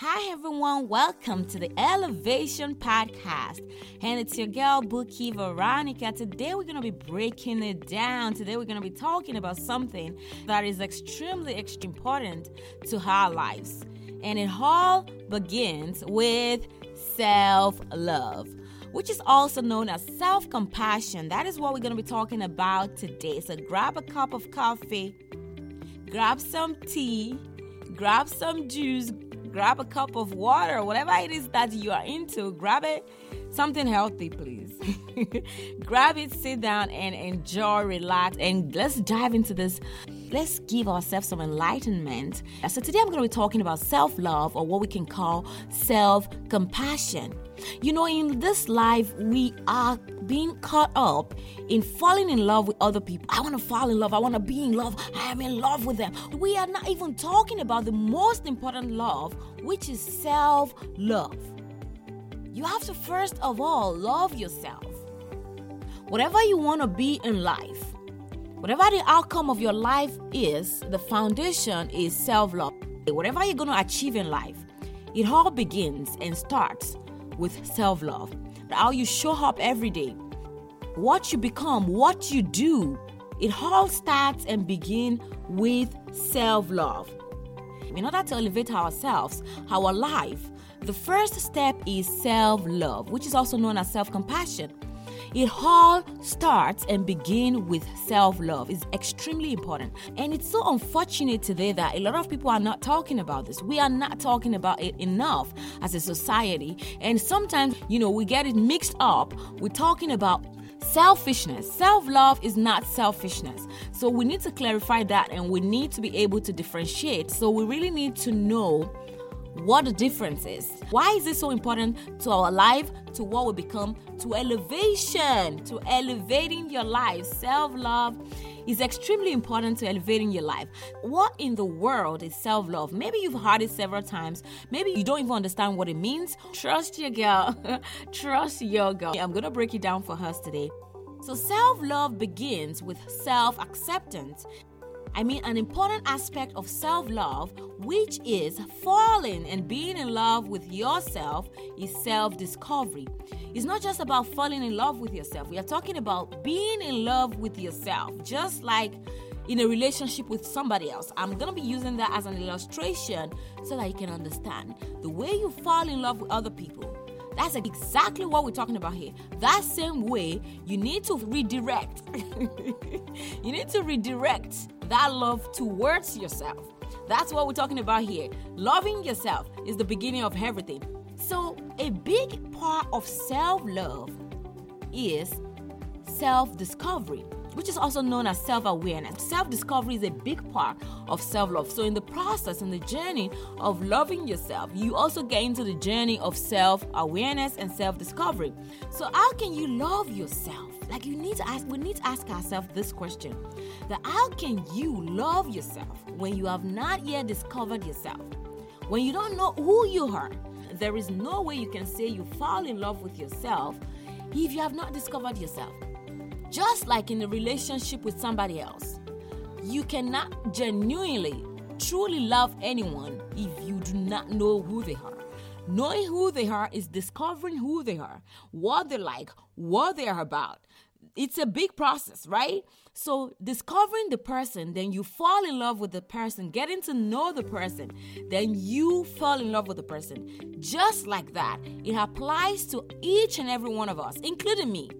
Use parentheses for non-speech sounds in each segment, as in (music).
Hi, everyone. Welcome to the Elevation Podcast. And it's your girl, Buki Veronica. Today, we're going to be breaking it down. Today, we're going to be talking about something that is extremely, extremely important to our lives. And it all begins with self love, which is also known as self compassion. That is what we're going to be talking about today. So, grab a cup of coffee, grab some tea, grab some juice grab a cup of water, whatever it is that you are into, grab it. Something healthy, please. (laughs) grab it, sit down, and enjoy, relax, and let's dive into this. Let's give ourselves some enlightenment. Uh, so, today I'm going to be talking about self love or what we can call self compassion. You know, in this life, we are being caught up in falling in love with other people. I want to fall in love. I want to be in love. I am in love with them. We are not even talking about the most important love, which is self love. You have to first of all love yourself. Whatever you want to be in life, whatever the outcome of your life is, the foundation is self love. Whatever you're going to achieve in life, it all begins and starts with self love. How you show up every day, what you become, what you do, it all starts and begins with self love. In order to elevate ourselves, our life, the first step is self love, which is also known as self compassion. It all starts and begin with self-love. It's extremely important. And it's so unfortunate today that a lot of people are not talking about this. We are not talking about it enough as a society. And sometimes, you know, we get it mixed up. We're talking about selfishness. Self love is not selfishness. So we need to clarify that and we need to be able to differentiate. So we really need to know what the difference is. Why is this so important to our life, to what we become, to elevation, to elevating your life? Self love is extremely important to elevating your life. What in the world is self love? Maybe you've heard it several times. Maybe you don't even understand what it means. Trust your girl. (laughs) Trust your girl. I'm going to break it down for us today. So, self love begins with self acceptance. I mean, an important aspect of self love, which is falling and being in love with yourself, is self discovery. It's not just about falling in love with yourself, we are talking about being in love with yourself, just like in a relationship with somebody else. I'm to be using that as an illustration so that you can understand the way you fall in love with other people. That's exactly what we're talking about here. That same way, you need to redirect. (laughs) you need to redirect that love towards yourself. That's what we're talking about here. Loving yourself is the beginning of everything. So, a big part of self love is self discovery which is also known as self awareness. Self discovery is a big part of self love. So, in the process, in the journey of loving yourself, you also get into the journey of self awareness and self discovery. So, how can you love yourself? Like, you need to ask, we need to ask ourselves this question that how can you love yourself when you have not yet discovered yourself? When you don't know who you are, there is no way you can say you fall in love with yourself if you have not discovered yourself. Just like in a relationship with somebody else, you cannot genuinely, truly love anyone if you do not know who they are. Knowing who they are is discovering who they are, what they like, what they are about. It's a big process, right? So, discovering the person, then you fall in love with the person, getting to know the person, then you fall in love with the person. Just like that, it applies to each and every one of us, including me.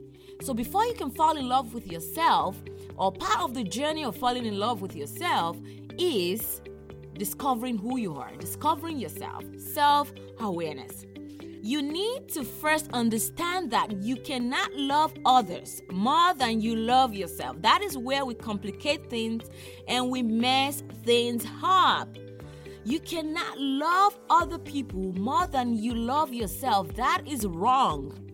So before you can fall in love with yourself, or part of the journey of falling in love with yourself is discovering who you are, discovering yourself, self awareness. You need to first understand that you cannot love others more than you love yourself. That is where we complicate things and we mess things up. You cannot love other people more than you love yourself. That is wrong.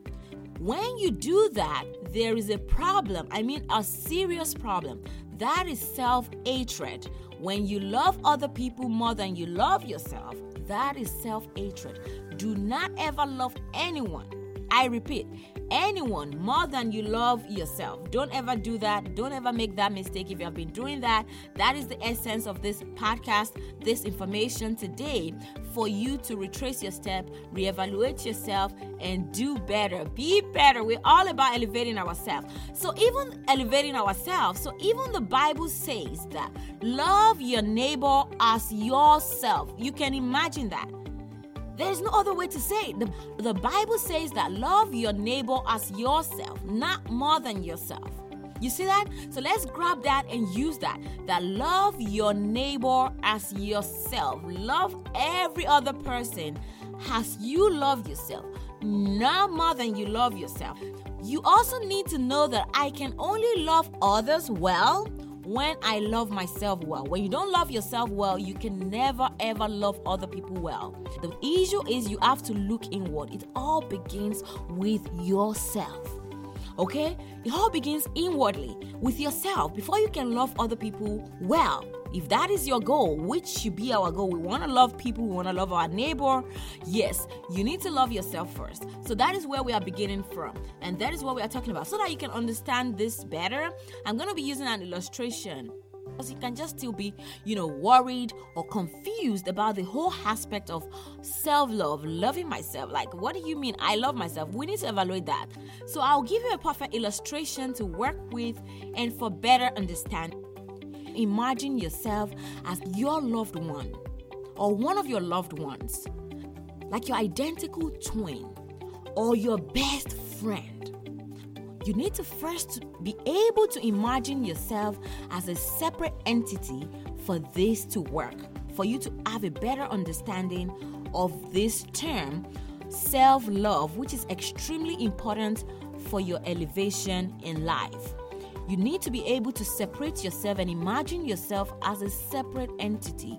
When you do that, there is a problem. I mean, a serious problem. That is self hatred. When you love other people more than you love yourself, that is self hatred. Do not ever love anyone I repeat, anyone more than you love yourself. Don't ever do that. Don't ever make that mistake. If you have been doing that, that is the essence of this podcast, this information today for you to retrace your step, reevaluate yourself, and do better. Be better. We're all about elevating ourselves. So, even elevating ourselves, so even the Bible says that love your neighbor as yourself. You can imagine that. There's no other way to say it. The, the Bible says that love your neighbor as yourself, not more than yourself. You see that? So let's grab that and use that. That love your neighbor as yourself. Love every other person as you love yourself, not more than you love yourself. You also need to know that I can only love others well when I love myself well. When you don't love yourself well, you can never ever love other people well. The issue is you have to look inward. It all begins with yourself. Okay? It all begins inwardly with yourself before you can love other people well. If that is your goal, which should be our goal, we want to love people, we want to love our neighbor. Yes, you need to love yourself first. So that is where we are beginning from. And that is what we are talking about. So that you can understand this better, I'm going to be using an illustration because you can just still be, you know, worried or confused about the whole aspect of self love, loving myself. Like, what do you mean I love myself? We need to evaluate that. So, I'll give you a perfect illustration to work with and for better understanding. Imagine yourself as your loved one or one of your loved ones, like your identical twin or your best friend. You need to first be able to imagine yourself as a separate entity for this to work, for you to have a better understanding of this term, self love, which is extremely important for your elevation in life. You need to be able to separate yourself and imagine yourself as a separate entity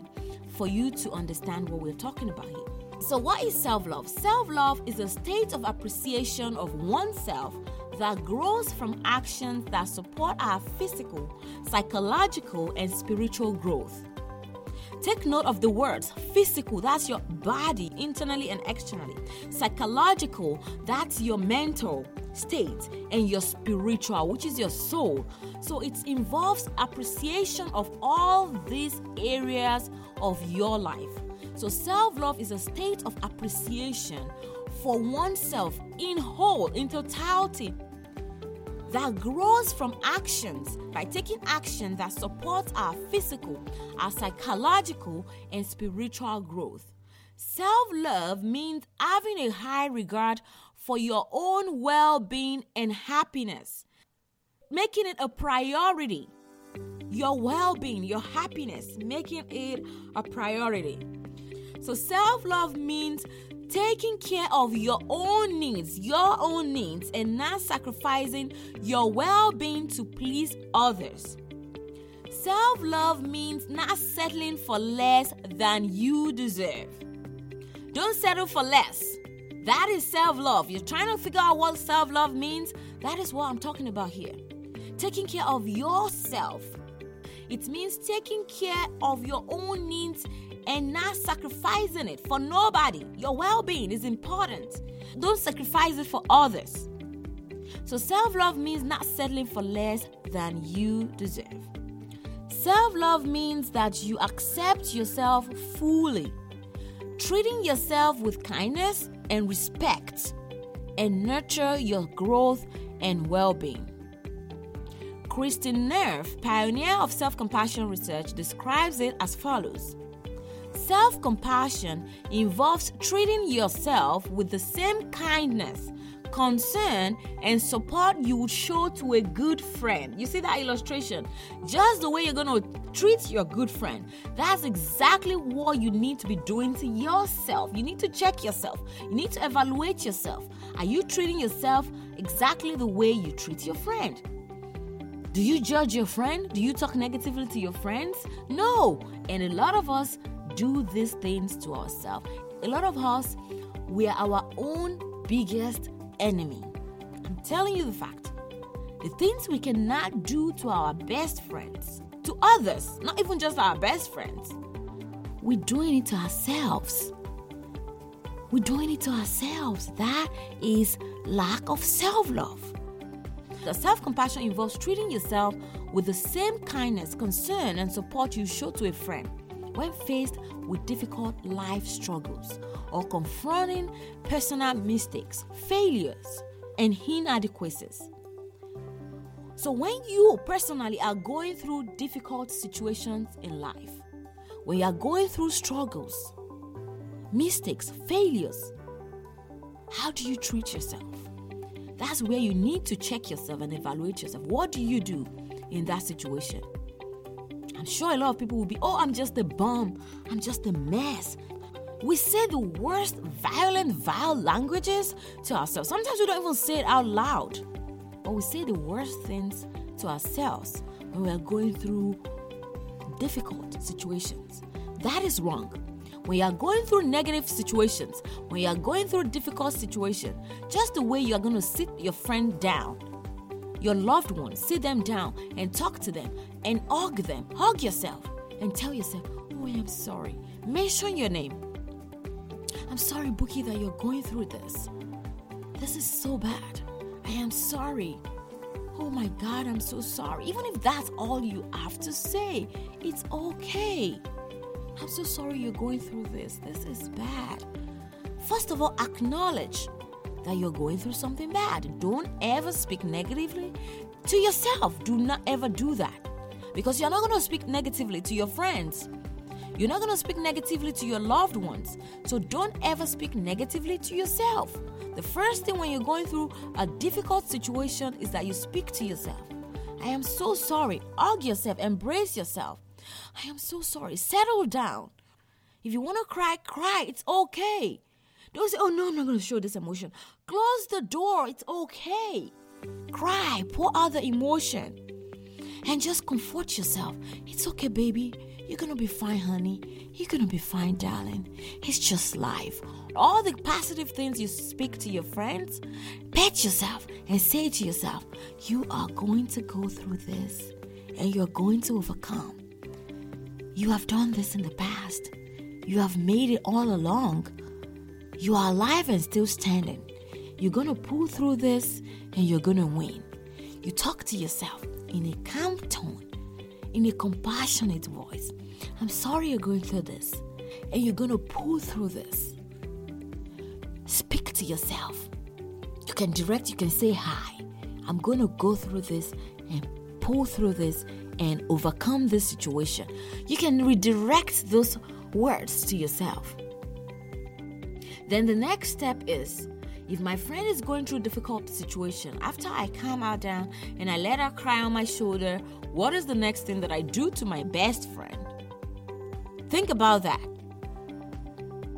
for you to understand what we're talking about here. So, what is self love? Self love is a state of appreciation of oneself that grows from actions that support our physical, psychological, and spiritual growth. Take note of the words physical, that's your body, internally and externally. Psychological, that's your mental state. And your spiritual, which is your soul. So it involves appreciation of all these areas of your life. So self love is a state of appreciation for oneself in whole, in totality, that grows from actions by taking action that supports our physical, our psychological, and spiritual growth. Self love means having a high regard for your own well being and happiness, making it a priority. Your well being, your happiness, making it a priority. So, self love means taking care of your own needs, your own needs, and not sacrificing your well being to please others. Self love means not settling for less than you deserve. Don't settle for less. That is self love. You're trying to figure out what self love means. That is what I'm talking about here. Taking care of yourself. It means taking care of your own needs and not sacrificing it for nobody. Your well being is important. Don't sacrifice it for others. So, self love means not settling for less than you deserve. Self love means that you accept yourself fully, treating yourself with kindness and respect, and nurture your growth and well being. Kristin Neff, pioneer of self compassion research, describes it as follows Self compassion involves treating yourself with the same kindness, concern, and support you would show to a good friend. You see that illustration? Just the way you're going to treat your good friend. That's exactly what you need to be doing to yourself. You need to check yourself, you need to evaluate yourself. Are you treating yourself exactly the way you treat your friend? Do you judge your friend? Do you talk negatively to your friends? No. And a lot of us do these things to ourselves. A lot of us, we are our own biggest enemy. I'm telling you the fact. The things we cannot do to our best friends, to others, not even just our best friends, we're doing it to ourselves. We're doing it to ourselves. That is lack of self love. The self compassion involves treating yourself with the same kindness, concern, and support you show to a friend when faced with difficult life struggles or confronting personal mistakes, failures, and inadequacies. So, when you personally are going through difficult situations in life, when you are going through struggles, mistakes, failures, how do you treat yourself? That's where you need to check yourself and evaluate yourself. What do you do in that situation? I'm sure a lot of people will be, oh, I'm just a bum. I'm just a mess. We say the worst, violent, vile languages to ourselves. Sometimes we don't even say it out loud, but we say the worst things to ourselves when we are going through difficult situations. That is wrong. When you are going through negative situations, when you are going through difficult situations, just the way you are going to sit your friend down, your loved ones, sit them down and talk to them and hug them, hug yourself and tell yourself, Oh, I am sorry. Mention your name. I'm sorry, Buki, that you're going through this. This is so bad. I am sorry. Oh my God, I'm so sorry. Even if that's all you have to say, it's okay. I'm so sorry you're going through this. This is bad. First of all, acknowledge that you're going through something bad. Don't ever speak negatively to yourself. Do not ever do that. Because you're not going to speak negatively to your friends. You're not going to speak negatively to your loved ones. So don't ever speak negatively to yourself. The first thing when you're going through a difficult situation is that you speak to yourself. I am so sorry. Hug yourself, embrace yourself. I am so sorry. Settle down. If you want to cry, cry. It's okay. Don't say, oh no, I'm not going to show this emotion. Close the door. It's okay. Cry. Pour out the emotion. And just comfort yourself. It's okay, baby. You're going to be fine, honey. You're going to be fine, darling. It's just life. All the positive things you speak to your friends, pet yourself and say to yourself, You are going to go through this and you're going to overcome. You have done this in the past. You have made it all along. You are alive and still standing. You're going to pull through this and you're going to win. You talk to yourself in a calm tone, in a compassionate voice. I'm sorry you're going through this, and you're going to pull through this. Speak to yourself. You can direct, you can say, Hi, I'm going to go through this and pull through this and overcome this situation. You can redirect those words to yourself. Then the next step is if my friend is going through a difficult situation, after I calm her down and I let her cry on my shoulder, what is the next thing that I do to my best friend? Think about that.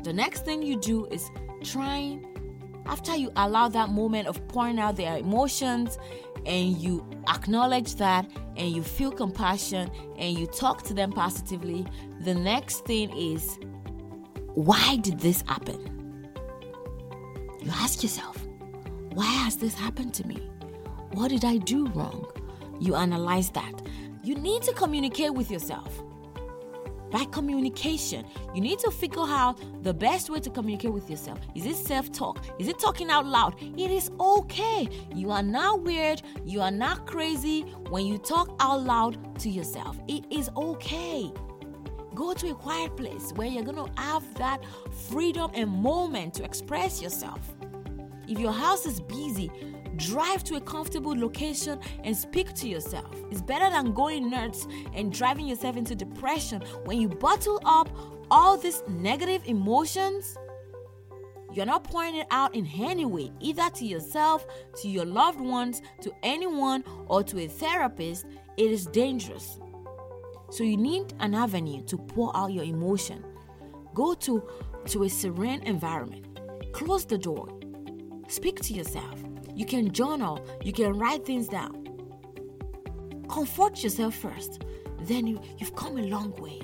The next thing you do is trying, after you allow that moment of pouring out their emotions and you acknowledge that and you feel compassion and you talk to them positively, the next thing is why did this happen? You ask yourself, why has this happened to me? What did I do wrong? You analyze that. You need to communicate with yourself. By communication, you need to figure out the best way to communicate with yourself. Is it self talk? Is it talking out loud? It is okay. You are not weird. You are not crazy when you talk out loud to yourself. It is okay. Go to a quiet place where you're going to have that freedom and moment to express yourself. If your house is busy, drive to a comfortable location and speak to yourself. It's better than going nuts and driving yourself into depression. When you bottle up all these negative emotions, you're not pouring it out in any way, either to yourself, to your loved ones, to anyone, or to a therapist. It is dangerous. So you need an avenue to pour out your emotion. Go to, to a serene environment. Close the door. Speak to yourself. You can journal, you can write things down. Comfort yourself first. Then you, you've come a long way.